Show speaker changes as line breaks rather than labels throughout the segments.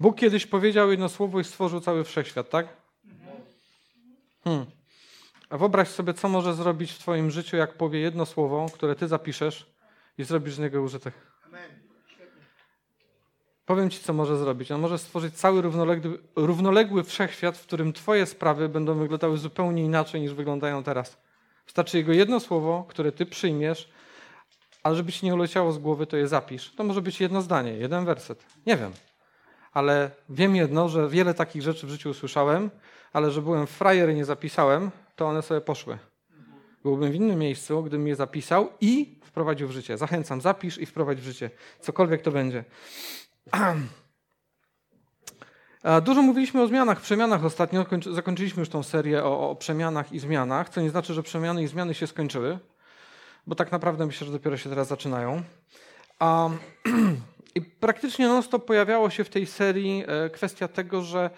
Bóg kiedyś powiedział jedno słowo i stworzył cały wszechświat, tak? Hmm. A wyobraź sobie, co może zrobić w Twoim życiu, jak powie jedno słowo, które Ty zapiszesz i zrobisz z niego użytek. Powiem Ci, co może zrobić. On może stworzyć cały równoległy, równoległy wszechświat, w którym Twoje sprawy będą wyglądały zupełnie inaczej niż wyglądają teraz. Wystarczy jego jedno słowo, które Ty przyjmiesz, ale żeby Ci nie uleciało z głowy, to je zapisz. To może być jedno zdanie, jeden werset. Nie wiem. Ale wiem jedno, że wiele takich rzeczy w życiu usłyszałem, ale że byłem frajer i nie zapisałem, to one sobie poszły. Byłbym w innym miejscu, gdybym je zapisał i wprowadził w życie. Zachęcam, zapisz i wprowadź w życie. Cokolwiek to będzie. Dużo mówiliśmy o zmianach, przemianach ostatnio. Zakończyliśmy już tą serię o, o, przemianach i zmianach, co nie znaczy, że przemiany i zmiany się skończyły, bo tak naprawdę myślę, że dopiero się teraz zaczynają. A, I praktycznie non-stop pojawiało się w tej serii e, kwestia tego, że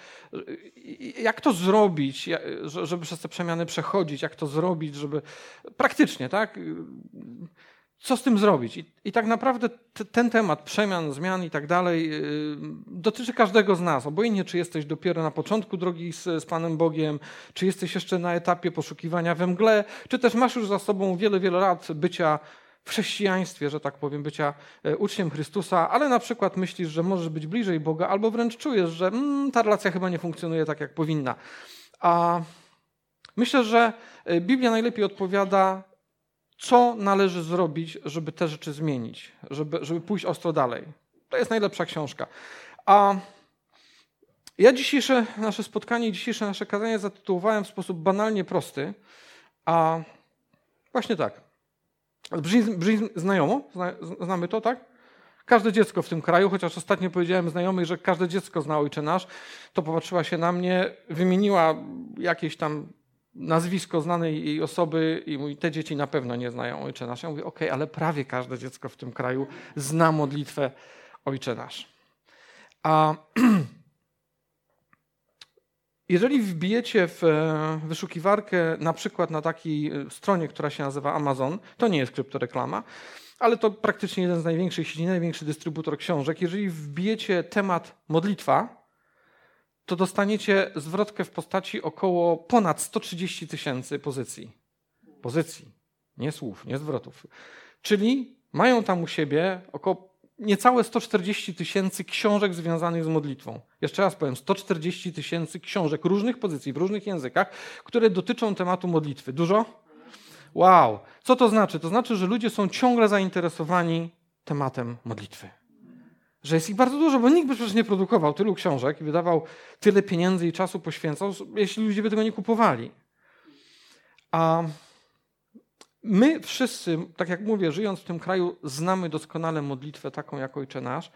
jak to zrobić, żeby przez te przemiany przechodzić, jak to zrobić, żeby praktycznie, tak? co z tym zrobić? I, i tak naprawdę t, ten temat przemian, zmian i tak dalej yy, dotyczy każdego z nas. Obojętnie, czy jesteś dopiero na początku drogi z, z Panem Bogiem, czy jesteś jeszcze na etapie poszukiwania we mgle, czy też masz już za sobą wiele, wiele lat bycia w chrześcijaństwie, że tak powiem, bycia e, uczniem Chrystusa, ale na przykład myślisz, że możesz być bliżej Boga, albo wręcz czujesz, że mm, ta relacja chyba nie funkcjonuje tak, jak powinna. A myślę, że e, Biblia najlepiej odpowiada co należy zrobić, żeby te rzeczy zmienić, żeby, żeby pójść ostro dalej. To jest najlepsza książka. A ja dzisiejsze nasze spotkanie, dzisiejsze nasze kazanie zatytułowałem w sposób banalnie prosty, a właśnie tak. Brzmi, brzmi znajomo? Zna, znamy to, tak? Każde dziecko w tym kraju, chociaż ostatnio powiedziałem znajomej, że każde dziecko zna Ojcze Nasz, to popatrzyła się na mnie, wymieniła jakieś tam nazwisko znanej jej osoby i mówi, te dzieci na pewno nie znają Ojcze Nasz. Ja mówię, okej, okay, ale prawie każde dziecko w tym kraju zna modlitwę Ojcze Nasz. A jeżeli wbijecie w e, wyszukiwarkę na przykład na takiej e, stronie, która się nazywa Amazon, to nie jest kryptoreklama, ale to praktycznie jeden z największych, jeśli nie największy dystrybutor książek. Jeżeli wbijecie temat modlitwa, to dostaniecie zwrotkę w postaci około ponad 130 tysięcy pozycji. Pozycji, nie słów, nie zwrotów. Czyli mają tam u siebie około niecałe 140 tysięcy książek związanych z modlitwą. Jeszcze raz powiem, 140 tysięcy książek różnych pozycji, w różnych językach, które dotyczą tematu modlitwy. Dużo? Wow. Co to znaczy? To znaczy, że ludzie są ciągle zainteresowani tematem modlitwy że jest ich bardzo dużo, bo nikt by przecież nie produkował tylu książek i wydawał tyle pieniędzy i czasu poświęcał, jeśli ludzie by tego nie kupowali. A my wszyscy, tak jak mówię, żyjąc w tym kraju, znamy doskonale modlitwę taką jak Ojcze Nasz,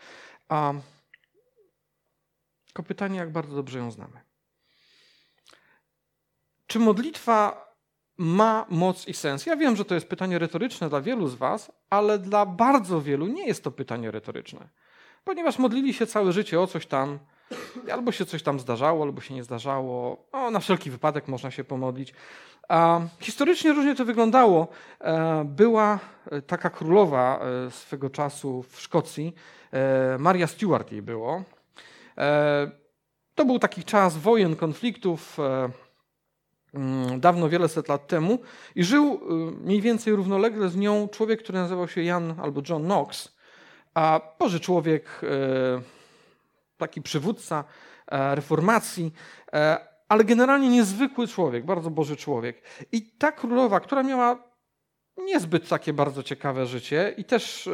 a tylko pytanie, jak bardzo dobrze ją znamy. Czy modlitwa ma moc i sens? Ja wiem, że to jest pytanie retoryczne dla wielu z Was, ale dla bardzo wielu nie jest to pytanie retoryczne ponieważ modlili się całe życie o coś tam, albo się coś tam zdarzało, albo się nie zdarzało. O, na wszelki wypadek można się pomodlić. A historycznie różnie to wyglądało. E, była e, taka królowa e, swego czasu w Szkocji, Maria Stuart jej było. To był taki czas wojen, konfliktów, mm, dawno, wiele set lat temu i żył mniej więcej równolegle z nią człowiek, który nazywał się Jan albo John Knox. A Boży człowiek, taki przywódca e, reformacji, e, ale generalnie niezwykły człowiek, bardzo Boży człowiek. I ta królowa, która miała niezbyt takie bardzo ciekawe życie i też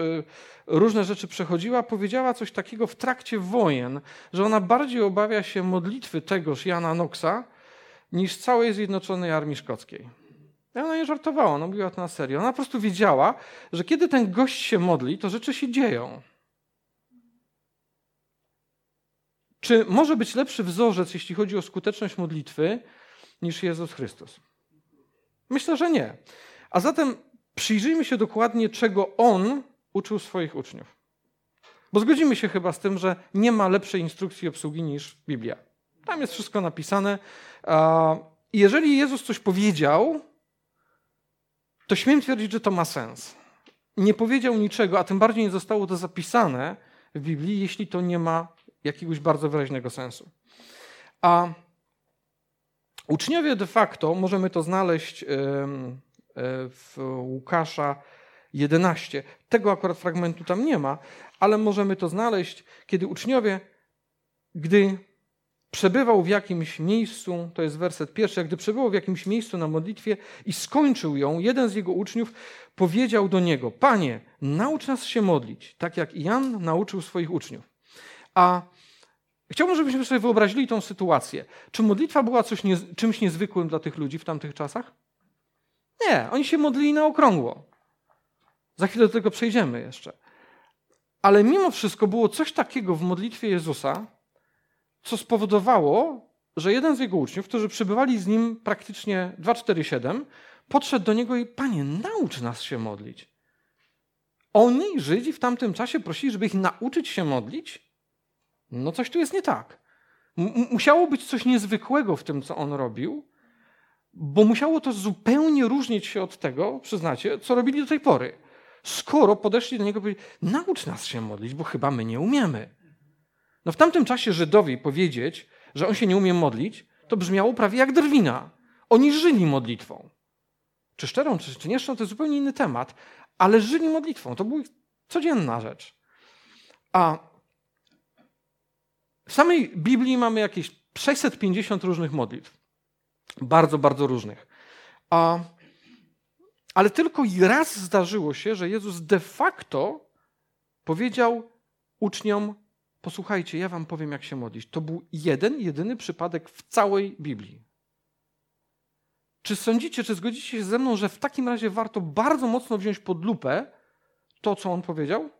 różne rzeczy przechodziła, powiedziała coś takiego w trakcie wojen, że ona bardziej obawia się modlitwy tegoż Jana Knoxa niż całej Zjednoczonej Armii Szkockiej. I ona nie żartowała, ona mówiła to na serio. Ona po prostu wiedziała, że kiedy ten gość się modli, to rzeczy się dzieją. Czy może być lepszy wzorzec, jeśli chodzi o skuteczność modlitwy, niż Jezus Chrystus? Myślę, że nie. A zatem przyjrzyjmy się dokładnie, czego On uczył swoich uczniów. Bo zgodzimy się chyba z tym, że nie ma lepszej instrukcji obsługi niż Biblia. Tam jest wszystko napisane. Jeżeli Jezus coś powiedział, to śmiem twierdzić, że to ma sens. Nie powiedział niczego, a tym bardziej nie zostało to zapisane w Biblii, jeśli to nie ma jakiegoś bardzo wyraźnego sensu. A uczniowie de facto, możemy to znaleźć w Łukasza 11. Tego akurat fragmentu tam nie ma, ale możemy to znaleźć, kiedy uczniowie, gdy przebywał w jakimś miejscu, to jest werset pierwszy, gdy przebywał w jakimś miejscu na modlitwie i skończył ją, jeden z jego uczniów powiedział do niego: Panie, naucz nas się modlić, tak jak Jan nauczył swoich uczniów. A chciałbym, żebyśmy sobie wyobrazili tą sytuację. Czy modlitwa była coś nie, czymś niezwykłym dla tych ludzi w tamtych czasach? Nie, oni się modlili na okrągło. Za chwilę do tego przejdziemy jeszcze. Ale mimo wszystko było coś takiego w modlitwie Jezusa, co spowodowało, że jeden z jego uczniów, którzy przybywali z nim praktycznie 247, podszedł do niego i Panie, naucz nas się modlić. Oni, Żydzi, w tamtym czasie prosili, żeby ich nauczyć się modlić? No coś tu jest nie tak. Musiało być coś niezwykłego w tym, co on robił, bo musiało to zupełnie różnić się od tego, przyznacie, co robili do tej pory. Skoro podeszli do niego i powiedzieli, naucz nas się modlić, bo chyba my nie umiemy. No w tamtym czasie Żydowi powiedzieć, że on się nie umie modlić, to brzmiało prawie jak drwina. Oni żyli modlitwą. Czy szczerą, czy, czy to jest zupełnie inny temat, ale żyli modlitwą. To była codzienna rzecz. A w samej Biblii mamy jakieś 650 różnych modlitw. Bardzo, bardzo różnych. A, ale tylko raz zdarzyło się, że Jezus de facto powiedział uczniom: Posłuchajcie, ja wam powiem, jak się modlić. To był jeden, jedyny przypadek w całej Biblii. Czy sądzicie, czy zgodzicie się ze mną, że w takim razie warto bardzo mocno wziąć pod lupę to, co on powiedział?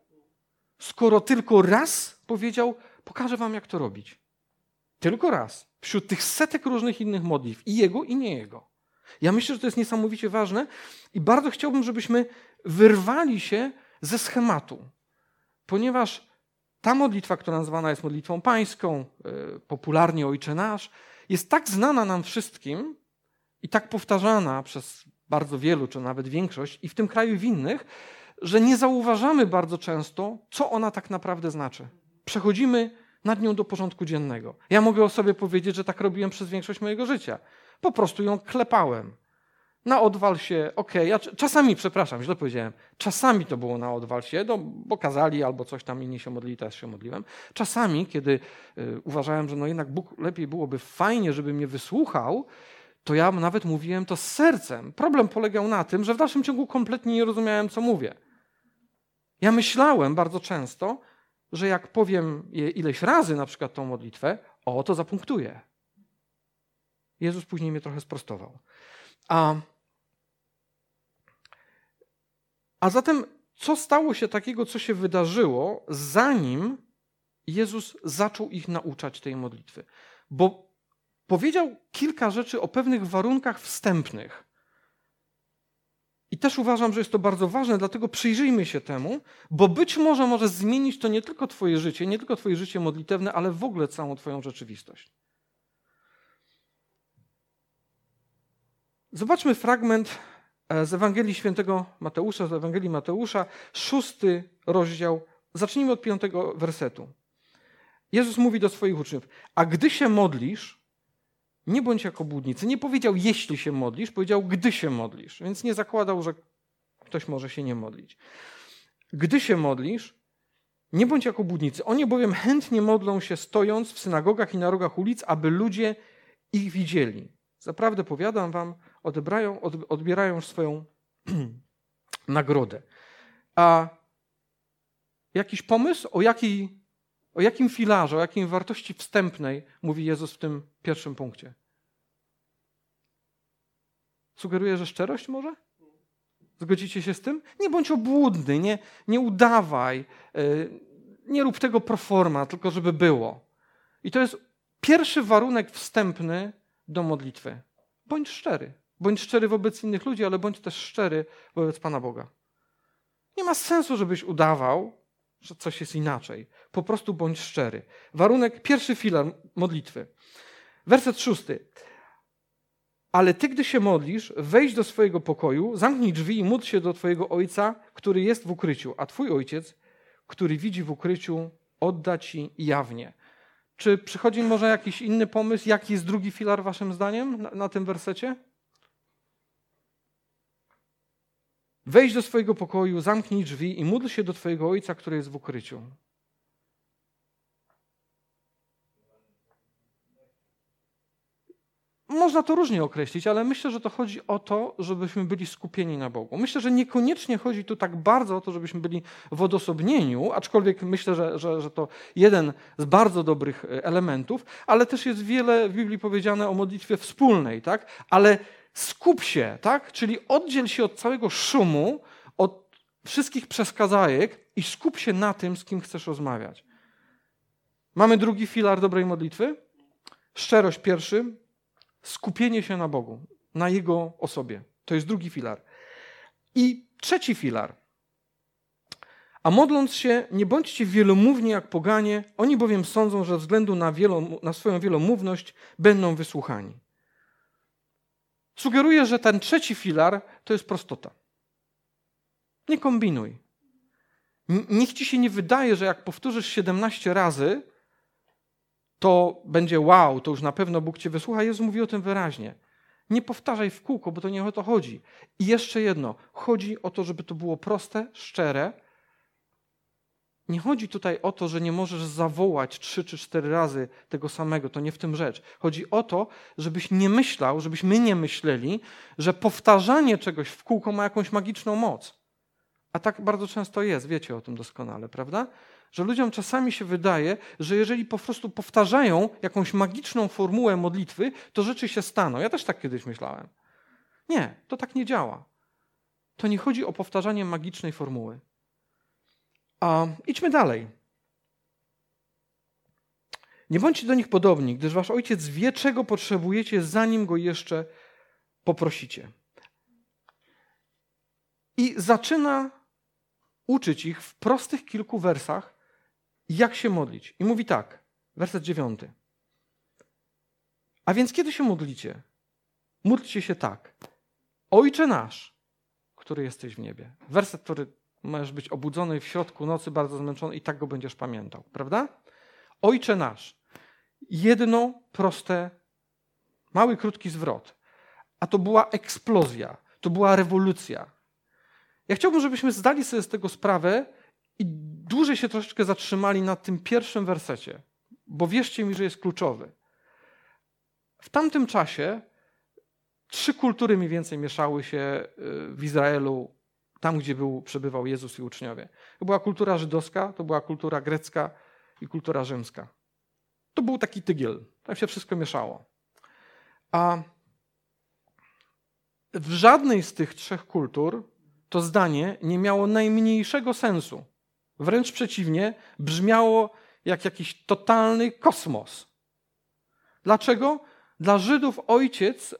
Skoro tylko raz powiedział, pokażę wam, jak to robić. Tylko raz. Wśród tych setek różnych innych modlitw. I jego, i nie jego. Ja myślę, że to jest niesamowicie ważne i bardzo chciałbym, żebyśmy wyrwali się ze schematu. Ponieważ ta modlitwa, która nazywana jest modlitwą pańską, e, popularnie Ojcze Nasz, jest tak znana nam wszystkim i tak powtarzana przez bardzo wielu, czy nawet większość, i w tym kraju i w innych, że nie zauważamy bardzo często, co ona tak naprawdę znaczy. Przechodzimy nad nią do porządku dziennego. Ja mogę o sobie powiedzieć, że tak robiłem przez większość mojego życia. Po prostu ją klepałem na odwal się, okej, okay. ja czasami, przepraszam, źle powiedziałem, czasami to było na odwal się, no, bo kazali albo coś tam inni się modlili, też się modliłem. Czasami, kiedy y, uważałem, że no jednak Bóg lepiej byłoby fajnie, żeby mnie wysłuchał, to ja nawet mówiłem to z sercem. Problem polegał na tym, że w dalszym ciągu kompletnie nie rozumiałem, co mówię. Ja myślałem bardzo często, że jak powiem je ileś razy, na przykład tą modlitwę, o, to zapunktuję. Jezus później mnie trochę sprostował. A A zatem, co stało się takiego, co się wydarzyło, zanim Jezus zaczął ich nauczać tej modlitwy? Bo powiedział kilka rzeczy o pewnych warunkach wstępnych. I też uważam, że jest to bardzo ważne, dlatego przyjrzyjmy się temu, bo być może może zmienić to nie tylko Twoje życie, nie tylko Twoje życie modlitewne, ale w ogóle całą Twoją rzeczywistość. Zobaczmy fragment E, z Ewangelii Świętego Mateusza, z Ewangelii Mateusza, szósty rozdział. Zacznijmy od piątego wersetu. Jezus mówi do swoich uczniów: A gdy się modlisz, nie bądź jako budnicy. Nie powiedział, jeśli się modlisz, powiedział, gdy się modlisz. Więc nie zakładał, że ktoś może się nie modlić. Gdy się modlisz, nie bądź jako budnicy. Oni bowiem chętnie modlą się stojąc w synagogach i na rogach ulic, aby ludzie ich widzieli. Zaprawdę powiadam wam, odbierają swoją nagrodę. A jakiś pomysł, o, jakiej, o jakim filarze, o jakiej wartości wstępnej mówi Jezus w tym pierwszym punkcie? Sugeruje, że szczerość może? Zgodzicie się z tym? Nie bądź obłudny, nie, nie udawaj, yy, nie rób tego pro forma, tylko żeby było. I to jest pierwszy warunek wstępny do modlitwy. Bądź szczery. Bądź szczery wobec innych ludzi, ale bądź też szczery wobec Pana Boga. Nie ma sensu, żebyś udawał, że coś jest inaczej. Po prostu bądź szczery. Warunek, pierwszy filar modlitwy. Werset szósty. Ale ty, gdy się modlisz, wejdź do swojego pokoju, zamknij drzwi i módl się do twojego ojca, który jest w ukryciu, a twój ojciec, który widzi w ukryciu, odda ci jawnie. Czy przychodzi może jakiś inny pomysł? Jaki jest drugi filar waszym zdaniem na, na tym wersecie? Wejdź do swojego pokoju, zamknij drzwi i módl się do twojego ojca, który jest w ukryciu. Można to różnie określić, ale myślę, że to chodzi o to, żebyśmy byli skupieni na Bogu. Myślę, że niekoniecznie chodzi tu tak bardzo o to, żebyśmy byli w odosobnieniu, aczkolwiek myślę, że, że, że to jeden z bardzo dobrych e, elementów, ale też jest wiele w Biblii powiedziane o modlitwie wspólnej, tak? Ale skup się, tak? Czyli oddziel się od całego szumu, od wszystkich przeskazajek i skup się na tym, z kim chcesz rozmawiać. Mamy drugi filar dobrej modlitwy. Szczerość pierwszy, skupienie się na Bogu, na Jego osobie. To jest drugi filar. I trzeci filar. A modląc się, nie bądźcie wielomówni jak poganie, oni bowiem sądzą, że ze względu na, na swoją wielomówność będą wysłuchani. Sugeruję, że ten trzeci filar to jest prostota. Nie kombinuj. Niech ci się nie wydaje, że jak powtórzysz 17 razy, to będzie wow, to już na pewno Bóg cię wysłucha. Jezus mówi o tym wyraźnie. Nie powtarzaj w kółko, bo to nie o to chodzi. I jeszcze jedno. Chodzi o to, żeby to było proste, szczere. Nie chodzi tutaj o to, że nie możesz zawołać trzy czy cztery razy tego samego. To nie w tym rzecz. Chodzi o to, żebyś nie myślał, żebyśmy nie myśleli, że powtarzanie czegoś w kółko ma jakąś magiczną moc. A tak bardzo często jest, wiecie o tym doskonale, prawda? że ludziom czasami się wydaje, że jeżeli po prostu powtarzają jakąś magiczną formułę modlitwy, to rzeczy się staną. Ja też tak kiedyś myślałem. Nie, to tak nie działa. To nie chodzi o powtarzanie magicznej formuły. A idźmy dalej. Nie bądźcie do nich podobni, gdyż wasz ojciec wie, czego potrzebujecie, zanim go jeszcze poprosicie. I zaczyna uczyć ich w prostych kilku wersach, jak się modlić. I mówi tak, werset dziewiąty. A więc kiedy się modlicie? Módlcie się tak. Ojcze nasz, który jesteś w niebie. Werset, który możesz być obudzony w środku nocy, bardzo zmęczony i tak go będziesz pamiętał, prawda? Ojcze nasz. Jedno proste, mały, krótki zwrot. A to była eksplozja, to była rewolucja. Ja chciałbym, żebyśmy zdali sobie z tego sprawę, i dłużej się troszeczkę zatrzymali na tym pierwszym wersecie, bo wierzcie mi, że jest kluczowy. W tamtym czasie trzy kultury mniej więcej mieszały się y, w Izraelu, tam gdzie był, przebywał Jezus i uczniowie. To była kultura żydowska, to była kultura grecka i kultura rzymska. To był taki tygiel, tam się wszystko mieszało. A w żadnej z tych trzech kultur to zdanie nie miało najmniejszego sensu. Wręcz przeciwnie, brzmiało jak jakiś totalny kosmos. Dlaczego? Dla Żydów ojciec,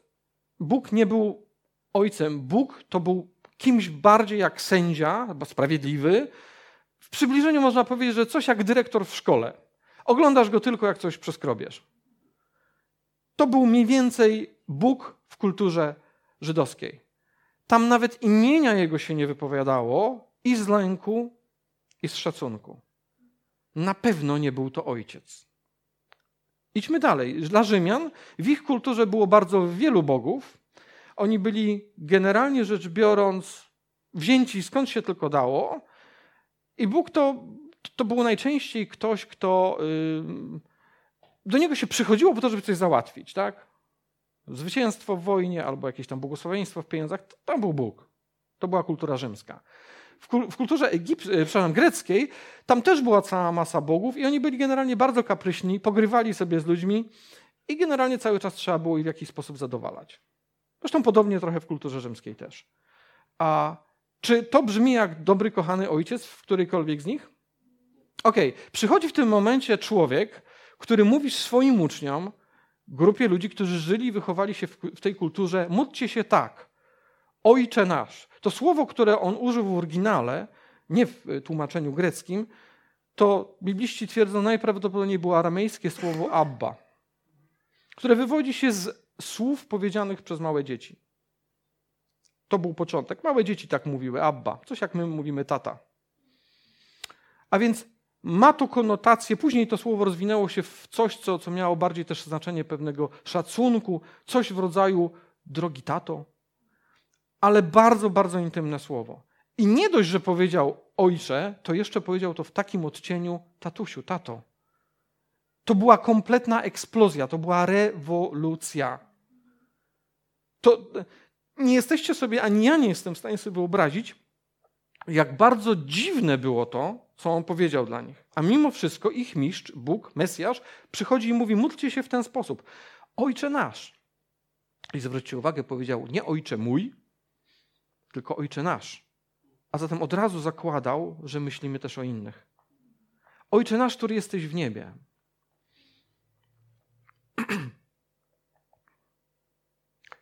Bóg nie był ojcem. Bóg to był kimś bardziej jak sędzia, bo sprawiedliwy. W przybliżeniu można powiedzieć, że coś jak dyrektor w szkole. Oglądasz go tylko, jak coś przeskrobiesz. To był mniej więcej Bóg w kulturze żydowskiej. Tam nawet imienia jego się nie wypowiadało i z lęku, i z szacunku. Na pewno nie był to ojciec. Idźmy dalej. Dla Rzymian w ich kulturze było bardzo wielu bogów. Oni byli generalnie rzecz biorąc wzięci skąd się tylko dało. I Bóg to, to był najczęściej ktoś, kto. Do niego się przychodziło po to, żeby coś załatwić, tak? Zwycięstwo w wojnie albo jakieś tam błogosławieństwo w pieniądzach, to, był Bóg. To była kultura rzymska w kulturze Egipt, e, greckiej, tam też była cała masa bogów i oni byli generalnie bardzo kapryśni, pogrywali sobie z ludźmi i generalnie cały czas trzeba było ich w jakiś sposób zadowalać. Zresztą podobnie trochę w kulturze rzymskiej też. A czy to brzmi jak dobry, kochany ojciec w którejkolwiek z nich? Okej, okay. przychodzi w tym momencie człowiek, który mówi swoim uczniom, grupie ludzi, którzy żyli i wychowali się w tej kulturze, módlcie się tak. Ojcze nasz. To słowo, które on użył w oryginale, nie w tłumaczeniu greckim, to bibliści twierdzą najprawdopodobniej było aramejskie słowo Abba, które wywodzi się z słów powiedzianych przez małe dzieci. To był początek. Małe dzieci tak mówiły, Abba. Coś jak my mówimy tata. A więc ma to konotację, później to słowo rozwinęło się w coś, co, co miało bardziej też znaczenie pewnego szacunku, coś w rodzaju drogi tato, ale bardzo, bardzo intymne słowo. I nie dość, że powiedział ojcze, to jeszcze powiedział to w takim odcieniu tatusiu, tato. To była kompletna eksplozja, to była rewolucja. To nie jesteście sobie, ani ja nie jestem w stanie sobie wyobrazić, jak bardzo dziwne było to, co on powiedział dla nich. A mimo wszystko ich mistrz, Bóg, Mesjasz, przychodzi i mówi: módlcie się w ten sposób. Ojcze nasz. I zwróćcie uwagę, powiedział nie ojcze mój, tylko ojcze nasz. A zatem od razu zakładał, że myślimy też o innych. Ojcze nasz, który jesteś w niebie.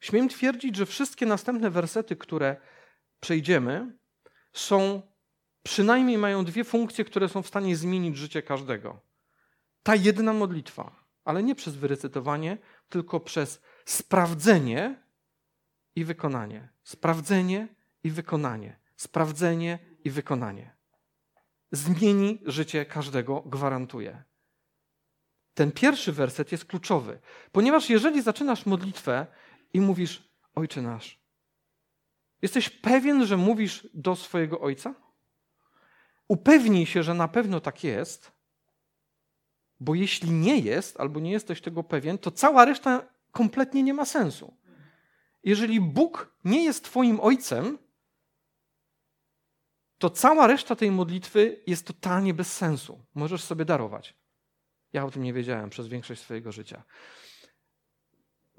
Śmiem twierdzić, że wszystkie następne wersety, które przejdziemy, są przynajmniej mają dwie funkcje, które są w stanie zmienić życie każdego. Ta jedna modlitwa, ale nie przez wyrecytowanie, tylko przez sprawdzenie i wykonanie. Sprawdzenie i wykonanie. Sprawdzenie i wykonanie. Zmieni życie każdego, gwarantuję. Ten pierwszy werset jest kluczowy, ponieważ jeżeli zaczynasz modlitwę i mówisz: Ojcze nasz, jesteś pewien, że mówisz do swojego ojca? Upewnij się, że na pewno tak jest, bo jeśli nie jest, albo nie jesteś tego pewien, to cała reszta kompletnie nie ma sensu. Jeżeli Bóg nie jest Twoim ojcem, to cała reszta tej modlitwy jest totalnie bez sensu. Możesz sobie darować. Ja o tym nie wiedziałem przez większość swojego życia.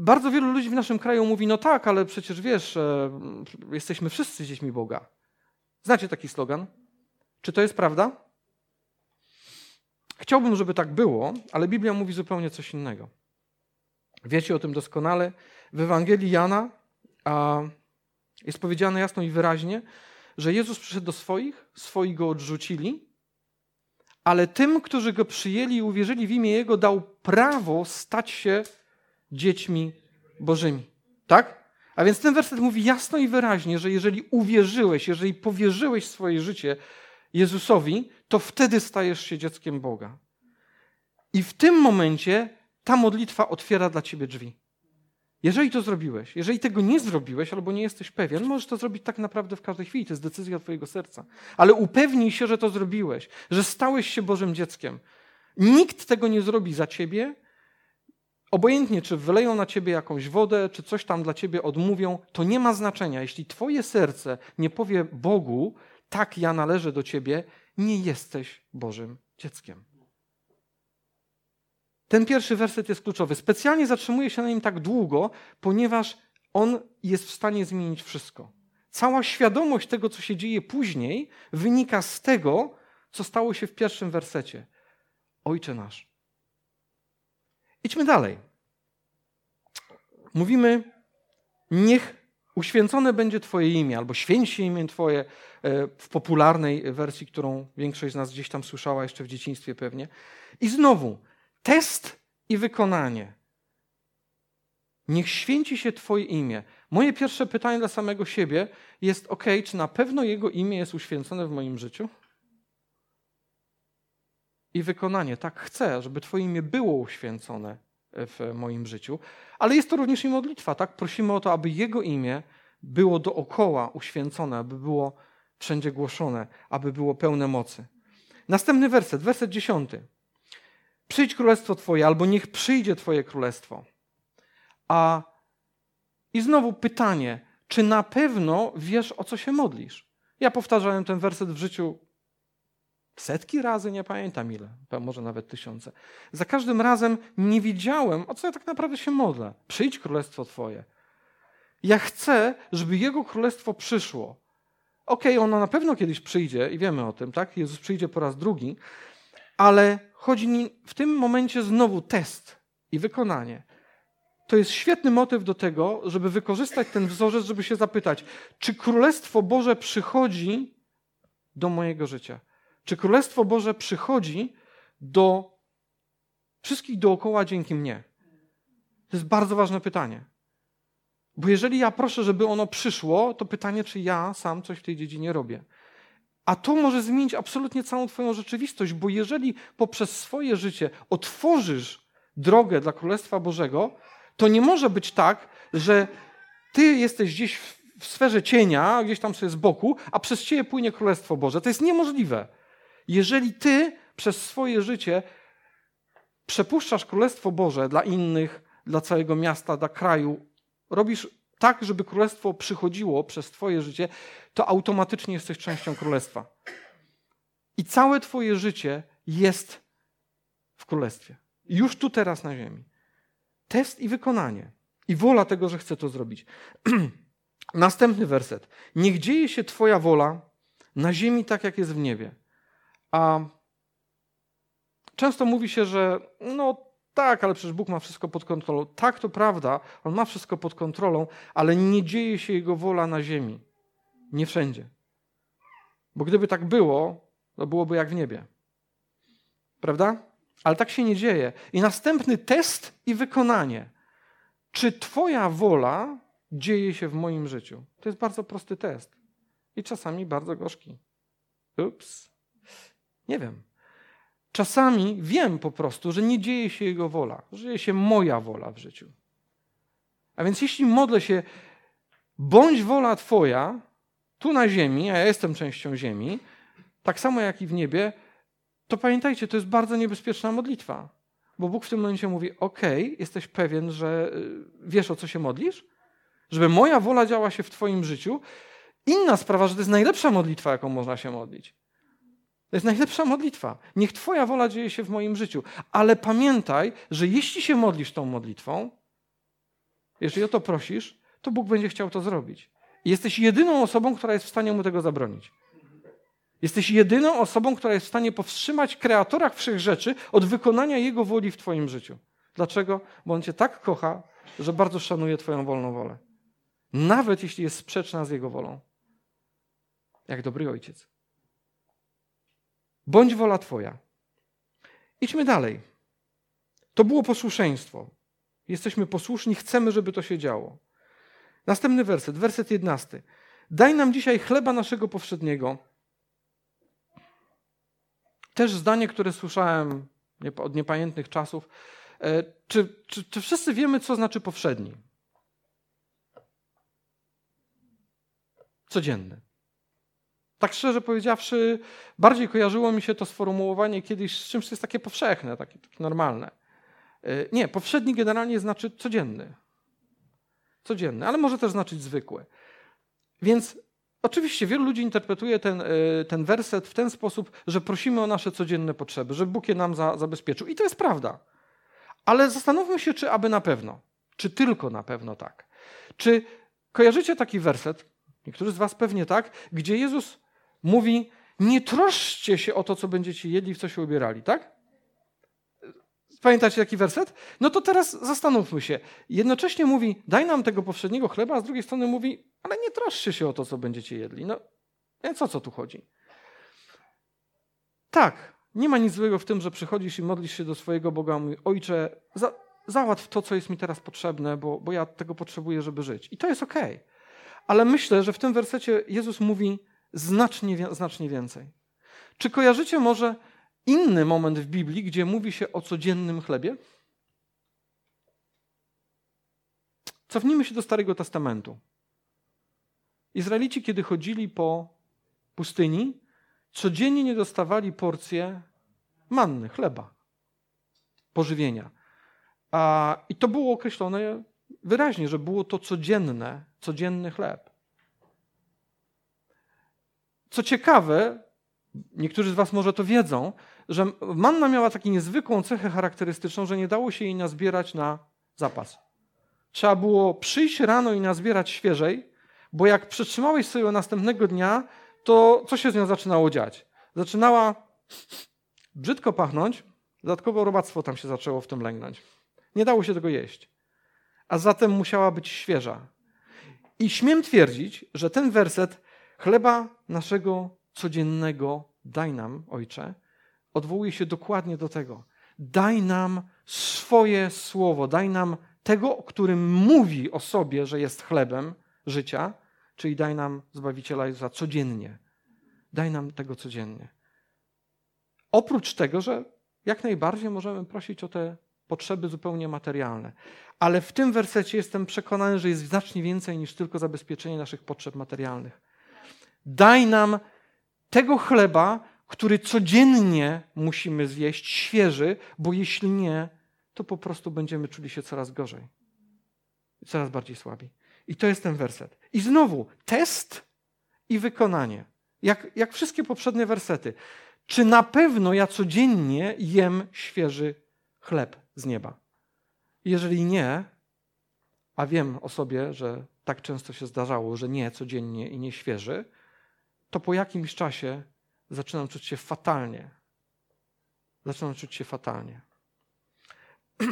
Bardzo wielu ludzi w naszym kraju mówi: No tak, ale przecież wiesz, e, jesteśmy wszyscy dziećmi Boga. Znacie taki slogan? Czy to jest prawda? Chciałbym, żeby tak było, ale Biblia mówi zupełnie coś innego. Wiecie o tym doskonale. W Ewangelii Jana jest powiedziane jasno i wyraźnie, że Jezus przyszedł do swoich, swoi go odrzucili, ale tym, którzy go przyjęli i uwierzyli w imię Jego, dał prawo stać się dziećmi Bożymi. Tak? A więc ten werset mówi jasno i wyraźnie, że jeżeli uwierzyłeś, jeżeli powierzyłeś swoje życie Jezusowi, to wtedy stajesz się dzieckiem Boga. I w tym momencie ta modlitwa otwiera dla ciebie drzwi. Jeżeli to zrobiłeś, jeżeli tego nie zrobiłeś albo nie jesteś pewien, możesz to zrobić tak naprawdę w każdej chwili. To jest decyzja Twojego serca. Ale upewnij się, że to zrobiłeś, że stałeś się Bożym dzieckiem. Nikt tego nie zrobi za ciebie. Obojętnie, czy wyleją na ciebie jakąś wodę, czy coś tam dla ciebie odmówią, to nie ma znaczenia. Jeśli Twoje serce nie powie Bogu, tak ja należę do ciebie, nie jesteś Bożym dzieckiem. Ten pierwszy werset jest kluczowy. Specjalnie zatrzymuję się na nim tak długo, ponieważ on jest w stanie zmienić wszystko. Cała świadomość tego, co się dzieje później, wynika z tego, co stało się w pierwszym wersecie. Ojcze nasz. Idźmy dalej. Mówimy, niech uświęcone będzie Twoje imię, albo święć się imię Twoje e, w popularnej wersji, którą większość z nas gdzieś tam słyszała jeszcze w dzieciństwie pewnie. I znowu, test i wykonanie. Niech święci się Twoje imię. Moje pierwsze pytanie dla samego siebie jest: OK, czy na pewno Jego imię jest uświęcone w moim życiu? I wykonanie. Tak, chcę, żeby Twoje imię było uświęcone w moim życiu, ale jest to również i modlitwa, tak? Prosimy o to, aby Jego imię było dookoła uświęcone, aby było wszędzie głoszone, aby było pełne mocy. Następny werset, werset dziesiąty. Przyjdź królestwo Twoje, albo niech przyjdzie Twoje królestwo. A i znowu pytanie, czy na pewno wiesz, o co się modlisz? Ja powtarzałem ten werset w życiu setki razy, nie pamiętam ile, może nawet tysiące. Za każdym razem nie wiedziałem, o co ja tak naprawdę się modlę. Przyjdź królestwo Twoje. Ja chcę, żeby Jego królestwo przyszło. Okej, okay, ono na pewno kiedyś przyjdzie i wiemy o tym, tak? Jezus przyjdzie po raz drugi, ale chodzi w tym momencie znowu test i wykonanie. To jest świetny motyw do tego, żeby wykorzystać ten wzorzec, żeby się zapytać, czy Królestwo Boże przychodzi do mojego życia? Czy Królestwo Boże przychodzi do wszystkich dookoła dzięki mnie? To jest bardzo ważne pytanie. Bo jeżeli ja proszę, żeby ono przyszło, to pytanie, czy ja sam coś w tej dziedzinie robię. A to może zmienić absolutnie całą Twoją rzeczywistość, bo jeżeli poprzez swoje życie otworzysz drogę dla Królestwa Bożego, to nie może być tak, że Ty jesteś gdzieś w sferze cienia, gdzieś tam sobie z boku, a przez Ciebie płynie Królestwo Boże. To jest niemożliwe. Jeżeli Ty przez swoje życie przepuszczasz Królestwo Boże dla innych, dla całego miasta, dla kraju, robisz tak, żeby królestwo przychodziło przez Twoje życie, to automatycznie jesteś częścią królestwa. I całe Twoje życie jest w królestwie. Już tu, teraz na ziemi. Test i wykonanie. I wola tego, że chcę to zrobić. Następny werset. Niech dzieje się Twoja wola na ziemi tak, jak jest w niebie. A często mówi się, że no tak, ale przecież Bóg ma wszystko pod kontrolą. Tak, to prawda, On ma wszystko pod kontrolą, ale nie dzieje się Jego wola na ziemi. Nie wszędzie. Bo gdyby tak było, to byłoby jak w niebie. Prawda? Ale tak się nie dzieje. I następny test i wykonanie. Czy Twoja wola dzieje się w moim życiu? To jest bardzo prosty test. I czasami bardzo gorzki. Ups. Nie wiem. Czasami wiem po prostu, że nie dzieje się Jego wola, że dzieje się moja wola w życiu. A więc jeśli modlę się, bądź wola Twoja tu na ziemi, a ja jestem częścią ziemi, tak samo jak i w niebie, to pamiętajcie, to jest bardzo niebezpieczna modlitwa. Bo Bóg w tym momencie mówi: OK, jesteś pewien, że y, wiesz o co się modlisz? Żeby moja wola działa się w Twoim życiu. Inna sprawa, że to jest najlepsza modlitwa, jaką można się modlić. To jest najlepsza modlitwa. Niech Twoja wola dzieje się w moim życiu. Ale pamiętaj, że jeśli się modlisz tą modlitwą, jeżeli o to prosisz, to Bóg będzie chciał to zrobić. I jesteś jedyną osobą, która jest w stanie mu tego zabronić. Jesteś jedyną osobą, która jest w stanie powstrzymać kreatora wszechrzeczy od wykonania jego woli w Twoim życiu. Dlaczego? Bo on Cię tak kocha, że bardzo szanuje Twoją wolną wolę. Nawet jeśli jest sprzeczna z jego wolą. Jak dobry ojciec. Bądź wola Twoja. Idźmy dalej. To było posłuszeństwo. Jesteśmy posłuszni, chcemy, żeby to się działo. Następny werset, werset jedenasty. Daj nam dzisiaj chleba naszego powszedniego. Też zdanie, które słyszałem od niepamiętnych czasów. E, czy, czy, czy wszyscy wiemy, co znaczy powszedni? Codzienny. Tak szczerze powiedziawszy, bardziej kojarzyło mi się to sformułowanie kiedyś z czymś, co jest takie powszechne, takie, takie normalne. E, nie, powszedni generalnie znaczy codzienny. Codzienny, ale może też znaczyć zwykły. Więc oczywiście wielu ludzi interpretuje ten, e, ten werset w ten sposób, że prosimy o nasze codzienne potrzeby, żeby Bóg je nam za, zabezpieczył. I to jest prawda. Ale zastanówmy się, czy aby na pewno, czy tylko na pewno tak. Czy kojarzycie taki werset, niektórzy z Was pewnie tak, gdzie Jezus mówi: Nie troszcie się o to, co będziecie jedli, w co się ubierali, tak? Pamiętacie taki werset? No to teraz zastanówmy się. Jednocześnie mówi: Daj nam tego powszedniego chleba, a z drugiej strony mówi: Ale nie troszcie się o to, co będziecie jedli. No więc o co tu chodzi? Tak, nie ma nic złego w tym, że przychodzisz i modlisz się do swojego Boga, mówi, ojcze, za, załatw to, co jest mi teraz potrzebne, bo, bo ja tego potrzebuję, żeby żyć. I to jest okej. Okay. Ale myślę, że w tym wersecie Jezus mówi, znacznie, znacznie więcej. Czy kojarzycie może inny moment w Biblii, gdzie mówi się o codziennym chlebie? Cofnijmy się do Starego Testamentu. Izraelici, kiedy chodzili po pustyni, codziennie nie dostawali porcję manny, chleba, pożywienia. A, I to było określone wyraźnie, że było to codzienne, codzienny chleb. Co ciekawe, niektórzy z Was może to wiedzą, że manna miała taką niezwykłą cechę charakterystyczną, że nie dało się jej nazbierać na zapas. Trzeba było przyjść rano i nazbierać świeżej, bo jak przetrzymałeś sobie następnego dnia, to co się z nią zaczynało dziać? Zaczynała brzydko pachnąć, dodatkowo robactwo tam się zaczęło w tym lęgnąć. Nie dało się tego jeść. A zatem musiała być świeża. I śmiem twierdzić, że ten werset Chleba naszego codziennego daj nam, Ojcze, odwołuje się dokładnie do tego. Daj nam swoje słowo, daj nam tego, którym mówi o sobie, że jest chlebem życia, czyli daj nam Zbawiciela Jezusa codziennie. daj nam tego codziennie. Oprócz tego, że jak najbardziej możemy prosić o te potrzeby zupełnie materialne. Ale w tym wersecie jestem przekonany, że jest znacznie więcej niż tylko zabezpieczenie naszych potrzeb materialnych. Daj nam tego chleba, który codziennie musimy zjeść, świeży, bo jeśli nie, to po prostu będziemy czuli się coraz gorzej. Coraz bardziej słabi. I to jest ten werset. I znowu test i wykonanie. Jak, jak wszystkie poprzednie wersety. Czy na pewno ja codziennie jem świeży chleb z nieba? Jeżeli nie, a wiem o sobie, że tak często się zdarzało, że nie codziennie i nie świeży, to po jakimś czasie zaczynam czuć się fatalnie. Zaczynam czuć się fatalnie.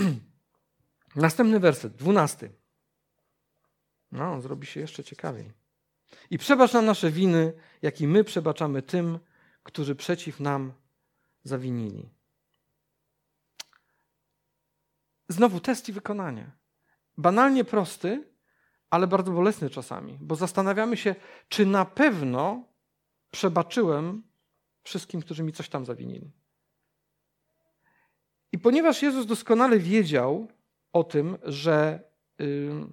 Następny werset, dwunasty. No, zrobi się jeszcze ciekawiej. I przebacz nam nasze winy, jak i my przebaczamy tym, którzy przeciw nam zawinili. Znowu test i wykonanie. Banalnie prosty, ale bardzo bolesny czasami, bo zastanawiamy się, czy na pewno przebaczyłem wszystkim, którzy mi coś tam zawinili. I ponieważ Jezus doskonale wiedział o tym, że, yy,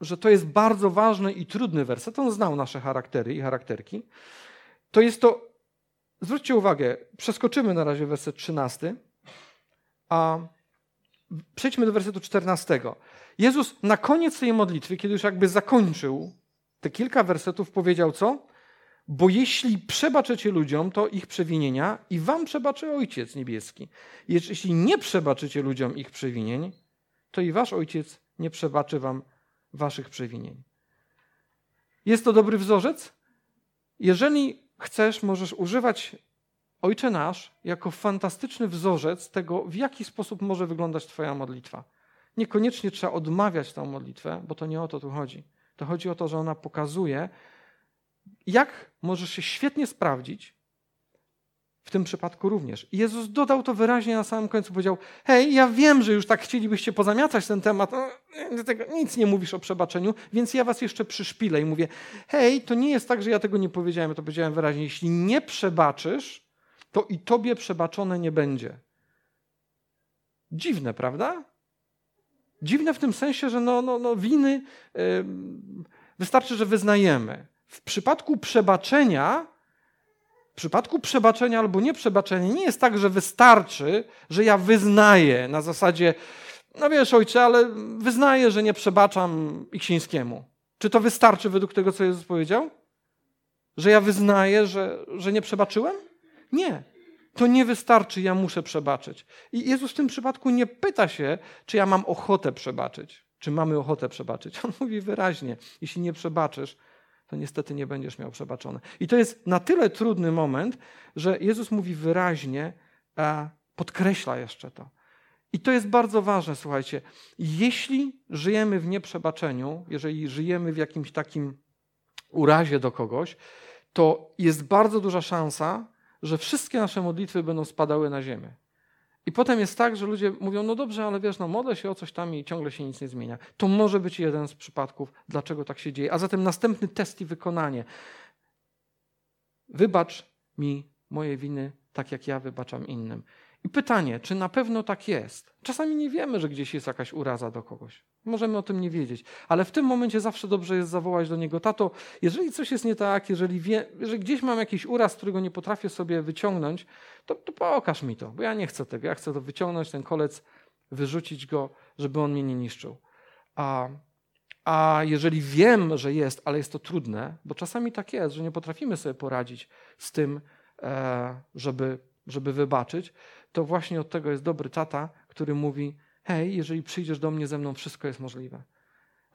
że to jest bardzo ważny i trudny werset, on znał nasze charaktery i charakterki, to jest to, zwróćcie uwagę, przeskoczymy na razie werset 13, a przejdźmy do wersetu 14. Jezus na koniec tej modlitwy, kiedy już jakby zakończył te kilka wersetów, powiedział co? Bo jeśli przebaczycie ludziom, to ich przewinienia i wam przebaczy Ojciec Niebieski. Jeśli nie przebaczycie ludziom ich przewinień, to i wasz Ojciec nie przebaczy wam waszych przewinień. Jest to dobry wzorzec? Jeżeli chcesz, możesz używać Ojcze Nasz jako fantastyczny wzorzec tego, w jaki sposób może wyglądać Twoja modlitwa. Niekoniecznie trzeba odmawiać tę modlitwę, bo to nie o to tu chodzi. To chodzi o to, że ona pokazuje, jak możesz się świetnie sprawdzić w tym przypadku również. I Jezus dodał to wyraźnie na samym końcu. Powiedział: Hej, ja wiem, że już tak chcielibyście pozamiatać ten temat. No, tego nic nie mówisz o przebaczeniu, więc ja was jeszcze przyszpilę i mówię: Hej, to nie jest tak, że ja tego nie powiedziałem. To powiedziałem wyraźnie. Jeśli nie przebaczysz, to i tobie przebaczone nie będzie. Dziwne, prawda? Dziwne w tym sensie, że no, no, no winy yy, wystarczy, że wyznajemy. W przypadku przebaczenia, w przypadku przebaczenia albo nieprzebaczenia, nie jest tak, że wystarczy, że ja wyznaję na zasadzie, no wiesz, ojcze, ale wyznaję, że nie przebaczam Iksińskiemu. Czy to wystarczy według tego, co Jezus powiedział? Że ja wyznaję, że, że nie przebaczyłem? Nie. To nie wystarczy, ja muszę przebaczyć. I Jezus w tym przypadku nie pyta się, czy ja mam ochotę przebaczyć, czy mamy ochotę przebaczyć. On mówi wyraźnie: jeśli nie przebaczysz, to niestety nie będziesz miał przebaczone. I to jest na tyle trudny moment, że Jezus mówi wyraźnie, a podkreśla jeszcze to. I to jest bardzo ważne, słuchajcie. Jeśli żyjemy w nieprzebaczeniu, jeżeli żyjemy w jakimś takim urazie do kogoś, to jest bardzo duża szansa, że wszystkie nasze modlitwy będą spadały na ziemię. I potem jest tak, że ludzie mówią, no dobrze, ale wiesz, no modlę się o coś tam i ciągle się nic nie zmienia. To może być jeden z przypadków, dlaczego tak się dzieje. A zatem następny test i wykonanie. Wybacz mi moje winy, tak jak ja wybaczam innym. I pytanie, czy na pewno tak jest? Czasami nie wiemy, że gdzieś jest jakaś uraza do kogoś. Możemy o tym nie wiedzieć, ale w tym momencie zawsze dobrze jest zawołać do niego: Tato, jeżeli coś jest nie tak, jeżeli, wie, jeżeli gdzieś mam jakiś uraz, którego nie potrafię sobie wyciągnąć, to, to pokaż mi to, bo ja nie chcę tego. Ja chcę to wyciągnąć, ten kolec, wyrzucić go, żeby on mnie nie niszczył. A, a jeżeli wiem, że jest, ale jest to trudne, bo czasami tak jest, że nie potrafimy sobie poradzić z tym, e, żeby, żeby wybaczyć, to właśnie od tego jest dobry tata, który mówi: Hej, jeżeli przyjdziesz do mnie ze mną, wszystko jest możliwe.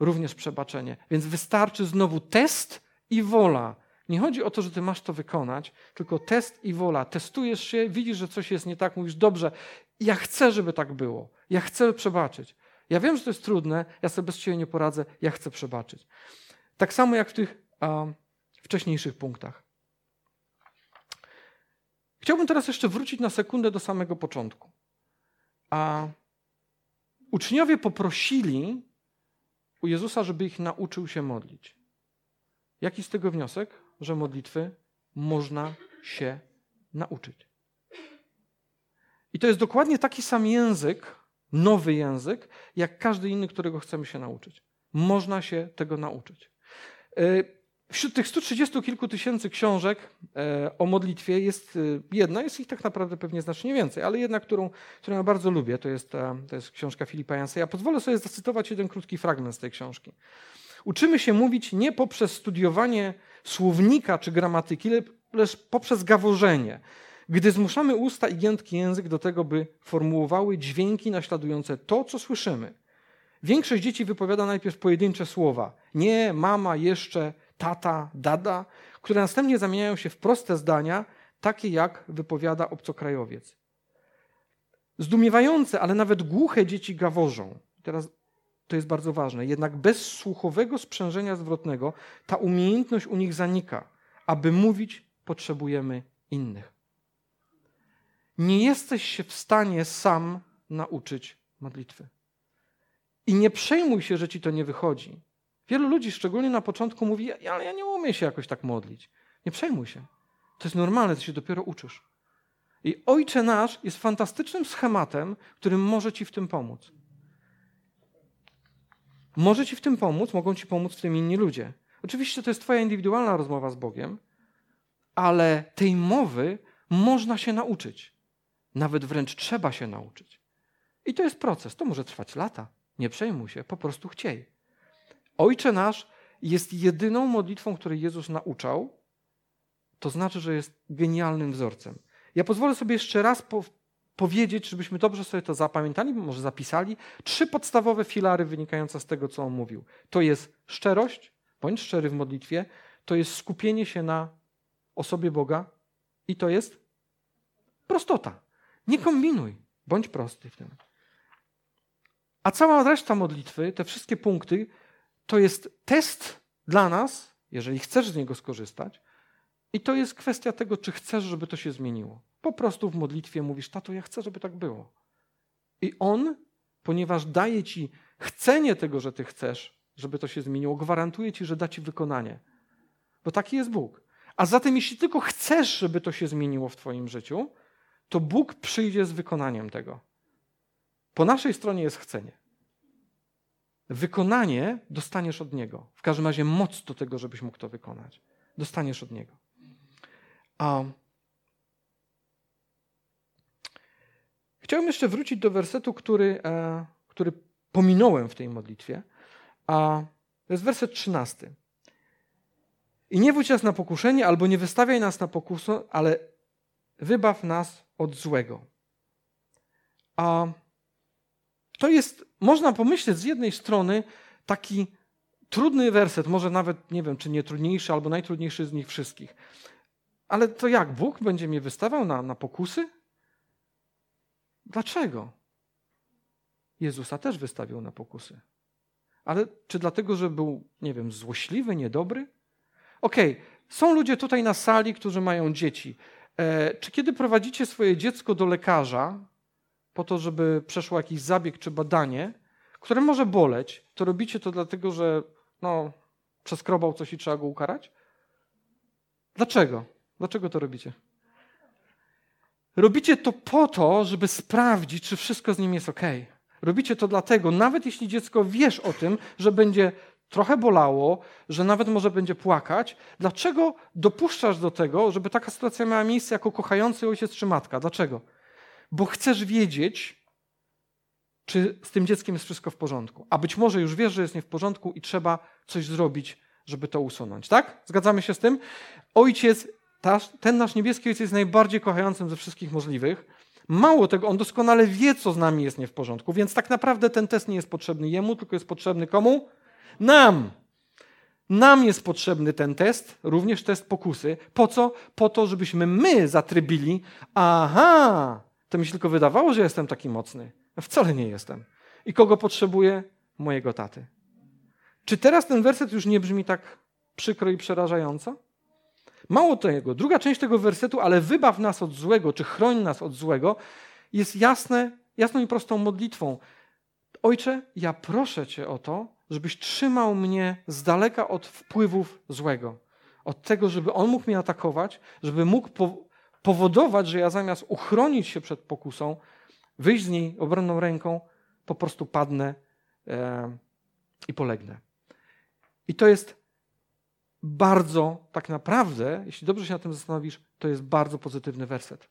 Również przebaczenie. Więc wystarczy znowu test i wola. Nie chodzi o to, że ty masz to wykonać, tylko test i wola. Testujesz się, widzisz, że coś jest nie tak, mówisz: Dobrze, ja chcę, żeby tak było. Ja chcę przebaczyć. Ja wiem, że to jest trudne, ja sobie bez ciebie nie poradzę, ja chcę przebaczyć. Tak samo jak w tych a, wcześniejszych punktach. Chciałbym teraz jeszcze wrócić na sekundę do samego początku. A uczniowie poprosili u Jezusa, żeby ich nauczył się modlić. Jaki z tego wniosek? że modlitwy można się nauczyć. I to jest dokładnie taki sam język, nowy język, jak każdy inny, którego chcemy się nauczyć. Można się tego nauczyć. E, wśród tych 130 kilku tysięcy książek e, o modlitwie jest e, jedna, jest ich tak naprawdę pewnie znacznie więcej, ale jedna, którą, którą ja bardzo lubię, to jest, to jest książka Filipa Jansa. Ja pozwolę sobie zacytować jeden krótki fragment z tej książki. Uczymy się mówić nie poprzez studiowanie słownika czy gramatyki, lecz poprzez gaworzenie gdy zmuszamy usta i giętki język do tego, by formułowały dźwięki naśladujące to, co słyszymy. Większość dzieci wypowiada najpierw pojedyncze słowa: nie, mama, jeszcze, tata, dada, które następnie zamieniają się w proste zdania, takie jak wypowiada obcokrajowiec. Zdumiewające, ale nawet głuche dzieci gaworzą. Teraz to jest bardzo ważne. Jednak bez słuchowego sprzężenia zwrotnego ta umiejętność u nich zanika. Aby mówić, potrzebujemy innych nie jesteś się w stanie sam nauczyć modlitwy. I nie przejmuj się, że ci to nie wychodzi. Wielu ludzi, szczególnie na początku, mówi: Ale ja nie umiem się jakoś tak modlić. Nie przejmuj się. To jest normalne, ty się dopiero uczysz. I Ojcze Nasz jest fantastycznym schematem, którym może ci w tym pomóc. Może ci w tym pomóc, mogą ci pomóc w tym inni ludzie. Oczywiście to jest Twoja indywidualna rozmowa z Bogiem, ale tej mowy można się nauczyć. Nawet wręcz trzeba się nauczyć. I to jest proces. To może trwać lata. Nie przejmuj się, po prostu chciej. Ojcze nasz jest jedyną modlitwą, której Jezus nauczał. To znaczy, że jest genialnym wzorcem. Ja pozwolę sobie jeszcze raz po powiedzieć, żebyśmy dobrze sobie to zapamiętali, może zapisali. Trzy podstawowe filary wynikające z tego, co on mówił. To jest szczerość, bądź szczery w modlitwie, to jest skupienie się na osobie Boga i to jest prostota. Nie kombinuj, bądź prosty w tym. A cała reszta modlitwy, te wszystkie punkty, to jest test dla nas, jeżeli chcesz z niego skorzystać, i to jest kwestia tego, czy chcesz, żeby to się zmieniło. Po prostu w modlitwie mówisz, tato, ja chcę, żeby tak było. I on, ponieważ daje ci chcenie tego, że ty chcesz, żeby to się zmieniło, gwarantuje ci, że da ci wykonanie. Bo taki jest Bóg. A zatem, jeśli tylko chcesz, żeby to się zmieniło w Twoim życiu, to Bóg przyjdzie z wykonaniem tego. Po naszej stronie jest chcenie. Wykonanie dostaniesz od Niego. W każdym razie moc do tego, żebyś mógł to wykonać. Dostaniesz od Niego. A Chciałbym jeszcze wrócić do wersetu, który, e, który pominąłem w tej modlitwie. A to jest werset 13. I nie wódź nas na pokuszenie, albo nie wystawiaj nas na pokusę, ale wybaw nas od złego. A to jest, można pomyśleć z jednej strony, taki trudny werset, może nawet nie wiem, czy nie trudniejszy, albo najtrudniejszy z nich wszystkich. Ale to jak? Bóg będzie mnie wystawał na, na pokusy? Dlaczego? Jezusa też wystawił na pokusy. Ale czy dlatego, że był, nie wiem, złośliwy, niedobry? Okej, okay. są ludzie tutaj na sali, którzy mają dzieci. E, czy kiedy prowadzicie swoje dziecko do lekarza, po to, żeby przeszło jakiś zabieg czy badanie, które może boleć, to robicie to dlatego, że no, przeskrobał coś i trzeba go ukarać? Dlaczego? Dlaczego to robicie? Robicie to po to, żeby sprawdzić, czy wszystko z nim jest ok. Robicie to dlatego, nawet jeśli dziecko wiesz o tym, że będzie trochę bolało, że nawet może będzie płakać. Dlaczego dopuszczasz do tego, żeby taka sytuacja miała miejsce jako kochający ojciec czy matka? Dlaczego? Bo chcesz wiedzieć, czy z tym dzieckiem jest wszystko w porządku. A być może już wiesz, że jest nie w porządku i trzeba coś zrobić, żeby to usunąć. Tak? Zgadzamy się z tym? Ojciec, ten nasz niebieski ojciec jest najbardziej kochającym ze wszystkich możliwych. Mało tego, on doskonale wie, co z nami jest nie w porządku, więc tak naprawdę ten test nie jest potrzebny jemu, tylko jest potrzebny komu? Nam. Nam jest potrzebny ten test, również test pokusy. Po co? Po to, żebyśmy my zatrybili, aha, to mi się tylko wydawało, że jestem taki mocny. Wcale nie jestem. I kogo potrzebuję? Mojego taty. Czy teraz ten werset już nie brzmi tak przykro i przerażająco? Mało tego, druga część tego wersetu, ale wybaw nas od złego, czy chroń nas od złego, jest jasne, jasną i prostą modlitwą. Ojcze, ja proszę Cię o to, żebyś trzymał mnie z daleka od wpływów złego. Od tego, żeby on mógł mnie atakować, żeby mógł powodować, że ja zamiast uchronić się przed pokusą, wyjść z niej obronną ręką, po prostu padnę e, i polegnę. I to jest bardzo, tak naprawdę, jeśli dobrze się na tym zastanowisz, to jest bardzo pozytywny werset.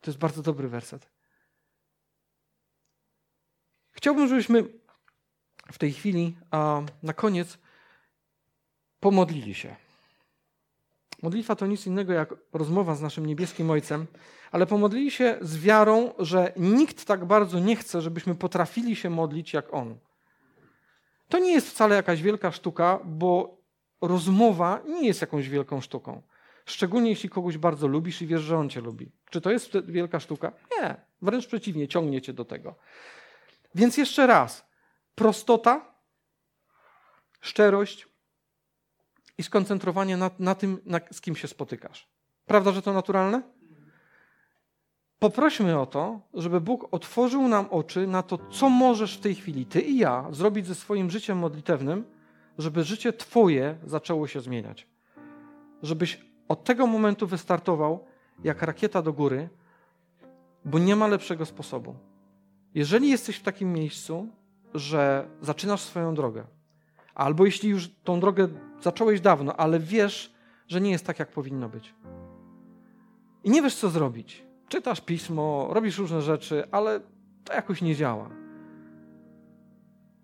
To jest bardzo dobry werset. Chciałbym, żebyśmy w tej chwili, a na koniec, pomodlili się. Modlitwa to nic innego jak rozmowa z naszym niebieskim Ojcem, ale pomodlili się z wiarą, że nikt tak bardzo nie chce, żebyśmy potrafili się modlić jak On. To nie jest wcale jakaś wielka sztuka, bo rozmowa nie jest jakąś wielką sztuką. Szczególnie jeśli kogoś bardzo lubisz i wiesz, że on cię lubi. Czy to jest wielka sztuka? Nie. Wręcz przeciwnie, ciągnie cię do tego. Więc jeszcze raz. Prostota, szczerość i skoncentrowanie na, na tym, na, z kim się spotykasz. Prawda, że to naturalne? Poprośmy o to, żeby Bóg otworzył nam oczy na to, co możesz w tej chwili, ty i ja, zrobić ze swoim życiem modlitewnym, żeby życie Twoje zaczęło się zmieniać. Żebyś od tego momentu wystartował jak rakieta do góry, bo nie ma lepszego sposobu. Jeżeli jesteś w takim miejscu, że zaczynasz swoją drogę, albo jeśli już tą drogę zacząłeś dawno, ale wiesz, że nie jest tak, jak powinno być. I nie wiesz, co zrobić. Czytasz pismo, robisz różne rzeczy, ale to jakoś nie działa.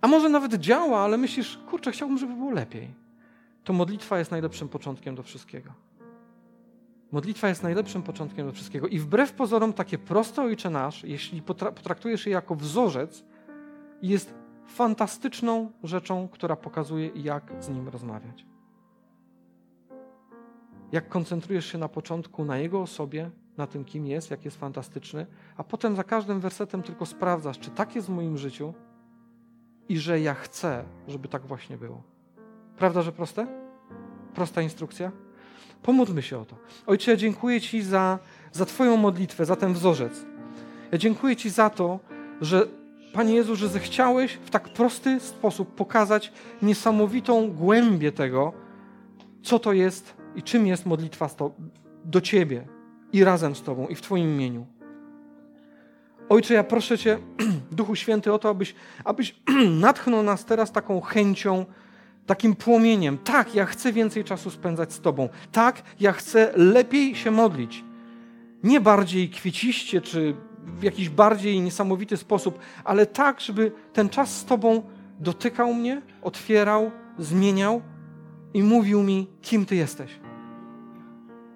A może nawet działa, ale myślisz, kurczę, chciałbym, żeby było lepiej. To modlitwa jest najlepszym początkiem do wszystkiego. Modlitwa jest najlepszym początkiem do wszystkiego. I wbrew pozorom, takie proste Ojcze Nasz, jeśli potraktujesz je jako wzorzec, jest fantastyczną rzeczą, która pokazuje, jak z Nim rozmawiać. Jak koncentrujesz się na początku na Jego osobie, na tym, kim jest, jak jest fantastyczny, a potem za każdym wersetem tylko sprawdzasz, czy tak jest w moim życiu i że ja chcę, żeby tak właśnie było. Prawda, że proste? Prosta instrukcja? Pomódlmy się o to. Ojcze, ja dziękuję Ci za, za Twoją modlitwę, za ten wzorzec. Ja dziękuję Ci za to, że Panie Jezu, że zechciałeś w tak prosty sposób pokazać niesamowitą głębię tego, co to jest i czym jest modlitwa do Ciebie i razem z Tobą i w Twoim imieniu. Ojcze, ja proszę Cię, Duchu Święty, o to, abyś, abyś natchnął nas teraz taką chęcią, takim płomieniem. Tak, ja chcę więcej czasu spędzać z Tobą. Tak, ja chcę lepiej się modlić. Nie bardziej kwieciście, czy w jakiś bardziej niesamowity sposób, ale tak, żeby ten czas z Tobą dotykał mnie, otwierał, zmieniał i mówił mi, kim Ty jesteś.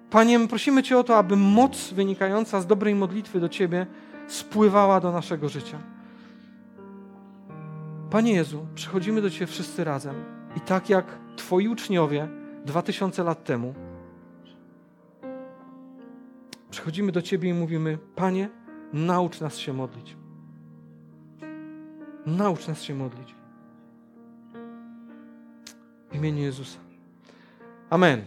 Panie, prosimy Cię o to, aby moc wynikająca z dobrej modlitwy do Ciebie spływała do naszego życia. Panie Jezu, przychodzimy do Ciebie wszyscy razem i tak jak Twoi uczniowie dwa tysiące lat temu, przychodzimy do Ciebie i mówimy: Panie, naucz nas się modlić. Naucz nas się modlić. W imieniu Jezusa. Amen.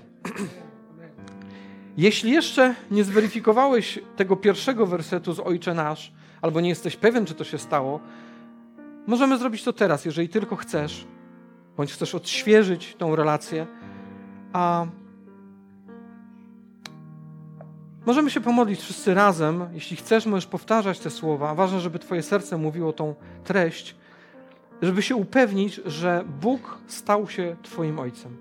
Jeśli jeszcze nie zweryfikowałeś tego pierwszego wersetu z Ojcze Nasz, albo nie jesteś pewien, czy to się stało, możemy zrobić to teraz, jeżeli tylko chcesz, bądź chcesz odświeżyć tą relację. A możemy się pomodlić wszyscy razem. Jeśli chcesz, możesz powtarzać te słowa. Ważne, żeby Twoje serce mówiło tą treść, żeby się upewnić, że Bóg stał się Twoim Ojcem.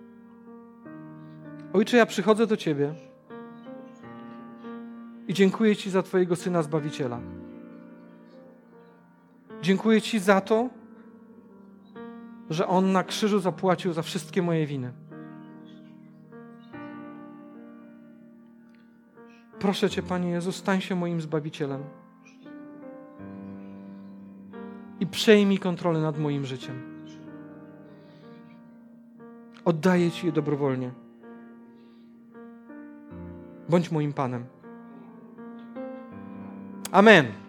Ojcze, ja przychodzę do Ciebie i dziękuję Ci za Twojego Syna Zbawiciela. Dziękuję Ci za to, że On na krzyżu zapłacił za wszystkie moje winy. Proszę Cię, Panie Jezu, stań się moim Zbawicielem i przejmij kontrolę nad moim życiem. Oddaję Ci je dobrowolnie. Bądź moim Panem. Amen.